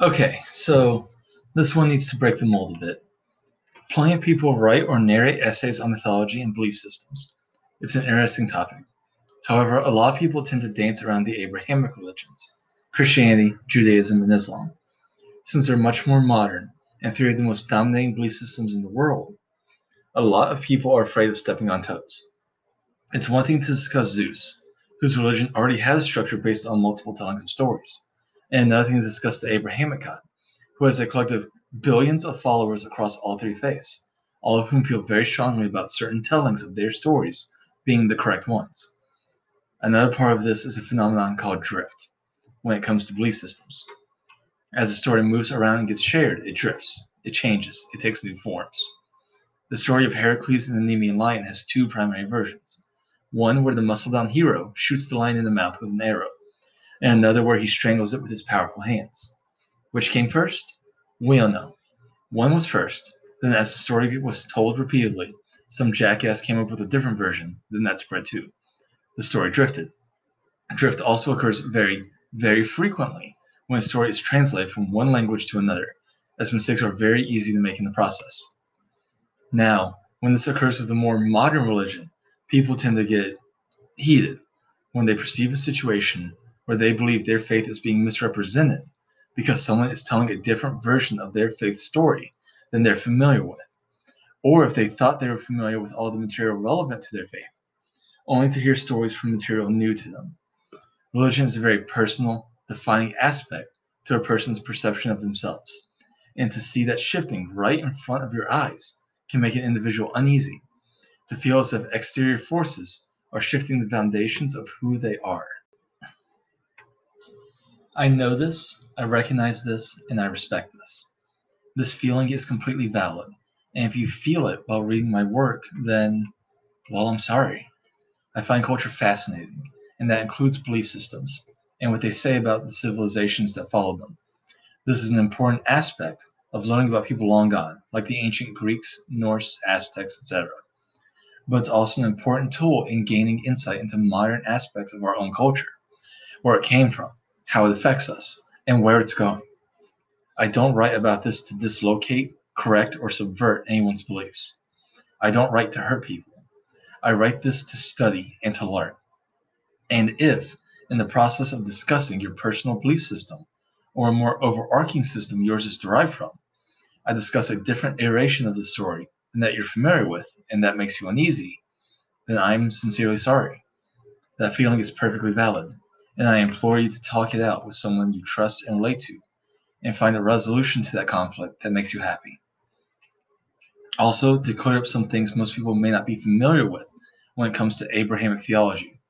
Okay, so this one needs to break the mold a bit. Plenty of people write or narrate essays on mythology and belief systems. It's an interesting topic. However, a lot of people tend to dance around the Abrahamic religions Christianity, Judaism, and Islam. Since they're much more modern and three of the most dominating belief systems in the world, a lot of people are afraid of stepping on toes. It's one thing to discuss Zeus, whose religion already has structure based on multiple tellings of stories, and another thing to discuss the Abrahamic God, who has a collective billions of followers across all three faiths, all of whom feel very strongly about certain tellings of their stories being the correct ones. Another part of this is a phenomenon called drift when it comes to belief systems. As a story moves around and gets shared, it drifts, it changes, it takes new forms. The story of Heracles and the Nemean lion has two primary versions. One where the muscle bound hero shoots the lion in the mouth with an arrow, and another where he strangles it with his powerful hands. Which came first? We don't know. One was first, then, as the story was told repeatedly, some jackass came up with a different version, then that spread too the story drifted. Drift also occurs very, very frequently when a story is translated from one language to another, as mistakes are very easy to make in the process. Now, when this occurs with a more modern religion, people tend to get heated when they perceive a situation where they believe their faith is being misrepresented because someone is telling a different version of their faith story than they're familiar with, or if they thought they were familiar with all the material relevant to their faith only to hear stories from material new to them. Religion is a very personal, defining aspect to a person's perception of themselves, and to see that shifting right in front of your eyes can make an individual uneasy, to feel as if exterior forces are shifting the foundations of who they are. I know this, I recognize this, and I respect this. This feeling is completely valid, and if you feel it while reading my work, then, well, I'm sorry. I find culture fascinating, and that includes belief systems and what they say about the civilizations that follow them. This is an important aspect of learning about people long gone, like the ancient Greeks, Norse, Aztecs, etc. But it's also an important tool in gaining insight into modern aspects of our own culture, where it came from, how it affects us, and where it's going. I don't write about this to dislocate, correct, or subvert anyone's beliefs. I don't write to hurt people. I write this to study and to learn. And if, in the process of discussing your personal belief system, or a more overarching system yours is derived from, I discuss a different iteration of the story than that you're familiar with and that makes you uneasy, then I'm sincerely sorry. That feeling is perfectly valid, and I implore you to talk it out with someone you trust and relate to, and find a resolution to that conflict that makes you happy. Also, to clear up some things most people may not be familiar with when it comes to Abrahamic theology.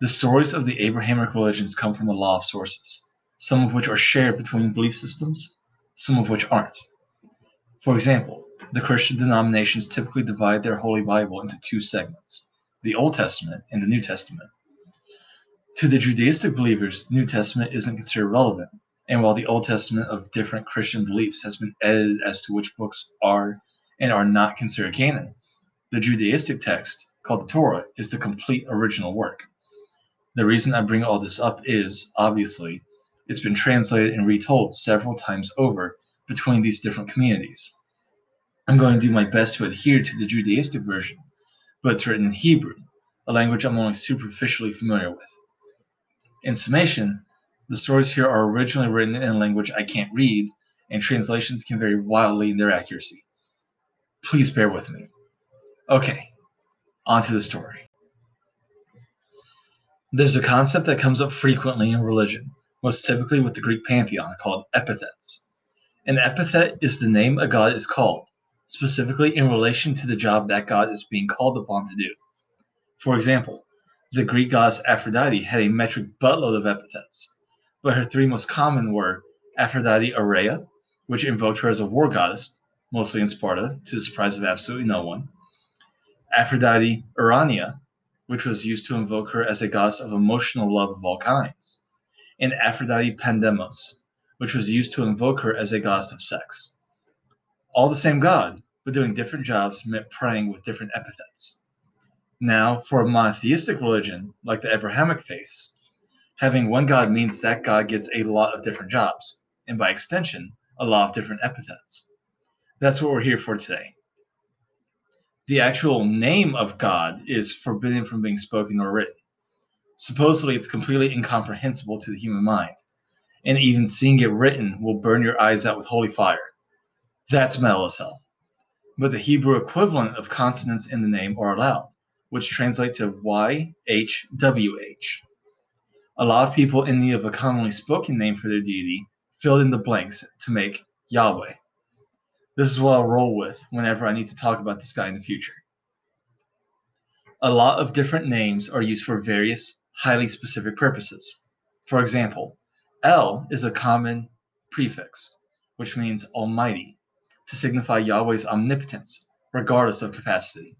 The stories of the Abrahamic religions come from a lot of sources, some of which are shared between belief systems, some of which aren't. For example, the Christian denominations typically divide their Holy Bible into two segments the Old Testament and the New Testament. To the Judaistic believers, the New Testament isn't considered relevant, and while the Old Testament of different Christian beliefs has been edited as to which books are and are not considered canon. The Judaistic text, called the Torah, is the complete original work. The reason I bring all this up is, obviously, it's been translated and retold several times over between these different communities. I'm going to do my best to adhere to the Judaistic version, but it's written in Hebrew, a language I'm only superficially familiar with. In summation, the stories here are originally written in a language I can't read, and translations can vary wildly in their accuracy. Please bear with me. Okay, on to the story. There's a concept that comes up frequently in religion, most typically with the Greek pantheon, called epithets. An epithet is the name a god is called, specifically in relation to the job that god is being called upon to do. For example, the Greek goddess Aphrodite had a metric buttload of epithets, but her three most common were Aphrodite Areia, which invoked her as a war goddess, mostly in Sparta, to the surprise of absolutely no one. Aphrodite Urania, which was used to invoke her as a goddess of emotional love of all kinds. And Aphrodite Pandemos, which was used to invoke her as a goddess of sex. All the same god, but doing different jobs meant praying with different epithets. Now, for a monotheistic religion, like the Abrahamic faiths, having one god means that god gets a lot of different jobs, and by extension, a lot of different epithets. That's what we're here for today. The actual name of God is forbidden from being spoken or written. Supposedly, it's completely incomprehensible to the human mind, and even seeing it written will burn your eyes out with holy fire. That's metal as hell. But the Hebrew equivalent of consonants in the name are allowed, which translate to YHWH. A lot of people in need of a commonly spoken name for their deity filled in the blanks to make Yahweh. This is what I'll roll with whenever I need to talk about this guy in the future. A lot of different names are used for various highly specific purposes. For example, El is a common prefix, which means Almighty, to signify Yahweh's omnipotence, regardless of capacity.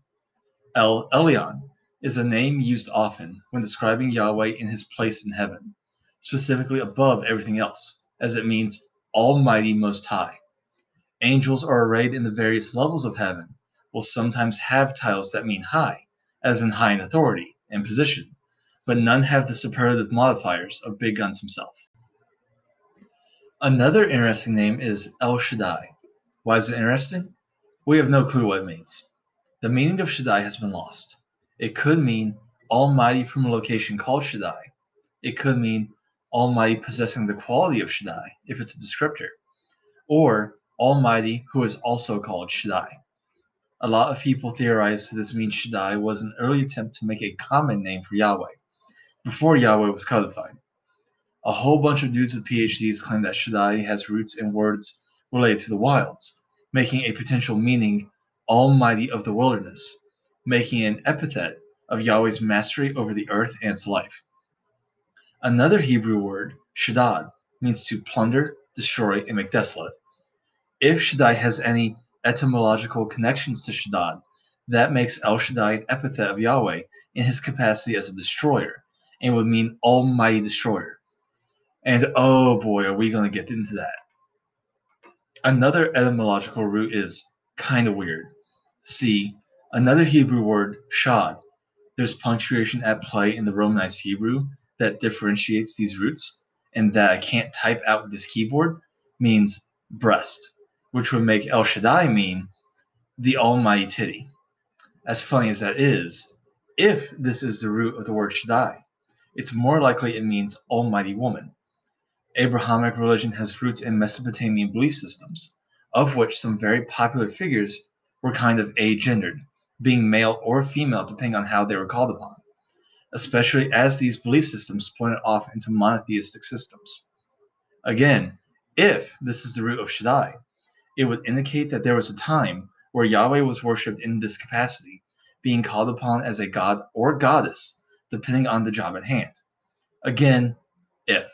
El Elyon is a name used often when describing Yahweh in his place in heaven, specifically above everything else, as it means Almighty Most High. Angels are arrayed in the various levels of heaven, will sometimes have titles that mean high, as in high in authority and position, but none have the superlative modifiers of Big Guns himself. Another interesting name is El Shaddai. Why is it interesting? We have no clue what it means. The meaning of Shaddai has been lost. It could mean Almighty from a location called Shaddai. It could mean Almighty possessing the quality of Shaddai, if it's a descriptor. Or Almighty who is also called Shaddai. A lot of people theorize that this means Shaddai was an early attempt to make a common name for Yahweh, before Yahweh was codified. A whole bunch of dudes with PhDs claim that Shaddai has roots in words related to the wilds, making a potential meaning Almighty of the wilderness, making an epithet of Yahweh's mastery over the earth and its life. Another Hebrew word, Shaddad, means to plunder, destroy, and make desolate. If Shaddai has any etymological connections to Shaddad, that makes El Shaddai an epithet of Yahweh in his capacity as a destroyer, and would mean Almighty Destroyer. And oh boy, are we going to get into that. Another etymological root is kind of weird. See, another Hebrew word, shad. There's punctuation at play in the Romanized Hebrew that differentiates these roots, and that I can't type out with this keyboard means breast which would make El Shaddai mean the Almighty Titty. As funny as that is, if this is the root of the word Shaddai, it's more likely it means Almighty Woman. Abrahamic religion has roots in Mesopotamian belief systems, of which some very popular figures were kind of agendered, being male or female depending on how they were called upon, especially as these belief systems splintered off into monotheistic systems. Again, if this is the root of Shaddai, it would indicate that there was a time where Yahweh was worshipped in this capacity, being called upon as a god or goddess, depending on the job at hand. Again, if.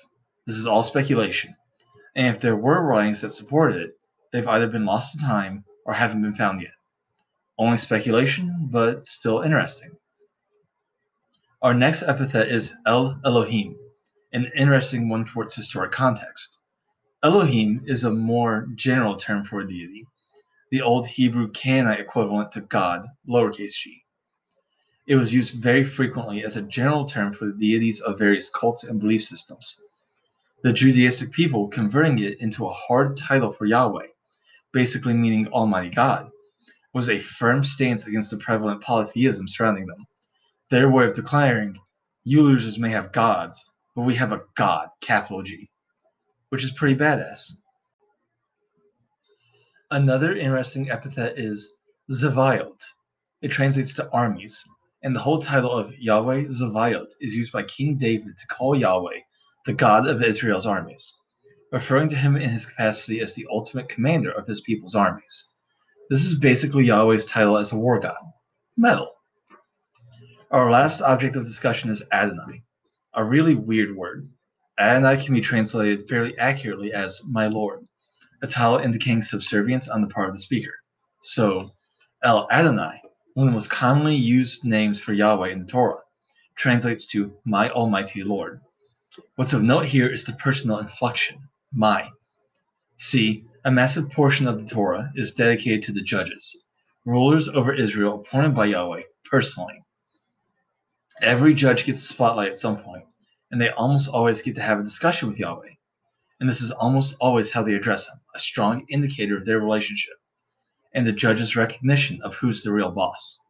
This is all speculation. And if there were writings that supported it, they've either been lost to time or haven't been found yet. Only speculation, but still interesting. Our next epithet is El Elohim, an interesting one for its historic context. Elohim is a more general term for a deity, the old Hebrew Canaanite equivalent to God, lowercase g. It was used very frequently as a general term for the deities of various cults and belief systems. The Judaistic people converting it into a hard title for Yahweh, basically meaning Almighty God, was a firm stance against the prevalent polytheism surrounding them. Their way of declaring, you losers may have gods, but we have a God, capital G which is pretty badass. Another interesting epithet is Zavayot. It translates to armies, and the whole title of Yahweh Zavayot is used by King David to call Yahweh the God of Israel's armies, referring to him in his capacity as the ultimate commander of his people's armies. This is basically Yahweh's title as a war god. Metal. Our last object of discussion is Adonai, a really weird word. Adonai can be translated fairly accurately as my lord, a title indicating subservience on the part of the speaker. So, El Adonai, one of the most commonly used names for Yahweh in the Torah, translates to my almighty Lord. What's of note here is the personal inflection, my. See, a massive portion of the Torah is dedicated to the judges, rulers over Israel appointed by Yahweh personally. Every judge gets a spotlight at some point, and they almost always get to have a discussion with Yahweh. and this is almost always how they address him, a strong indicator of their relationship, and the judge's recognition of who's the real boss.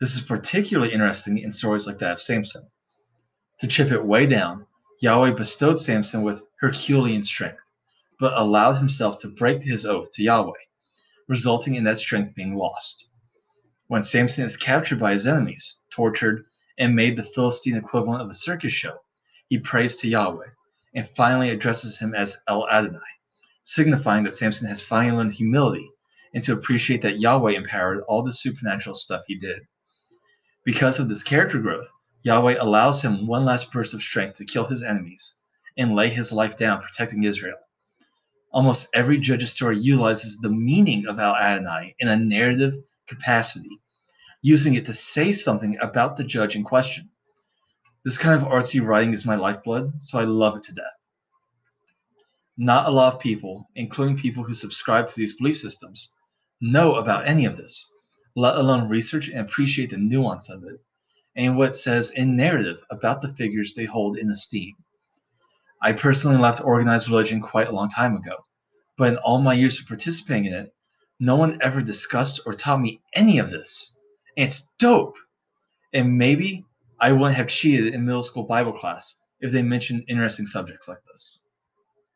This is particularly interesting in stories like that of Samson. To chip it way down, Yahweh bestowed Samson with Herculean strength, but allowed himself to break his oath to Yahweh, resulting in that strength being lost. When Samson is captured by his enemies, tortured, and made the Philistine equivalent of a circus show, he prays to Yahweh and finally addresses him as El Adonai, signifying that Samson has finally learned humility and to appreciate that Yahweh empowered all the supernatural stuff he did. Because of this character growth, Yahweh allows him one last burst of strength to kill his enemies and lay his life down protecting Israel. Almost every judge's story utilizes the meaning of El Adonai in a narrative capacity, using it to say something about the judge in question. This kind of artsy writing is my lifeblood, so I love it to death. Not a lot of people, including people who subscribe to these belief systems, know about any of this, let alone research and appreciate the nuance of it and what says in narrative about the figures they hold in esteem. I personally left organized religion quite a long time ago, but in all my years of participating in it, no one ever discussed or taught me any of this. And it's dope. And maybe I wouldn't have cheated in middle school Bible class if they mentioned interesting subjects like this.